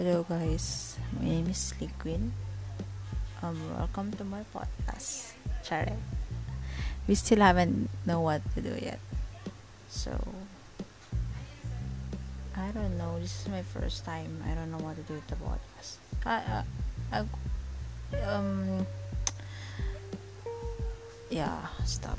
Hello guys, my name is Liquin. Um, welcome to my podcast. Chare. We still haven't know what to do yet. So I don't know. This is my first time. I don't know what to do with the podcast. I, I, I um yeah, stop.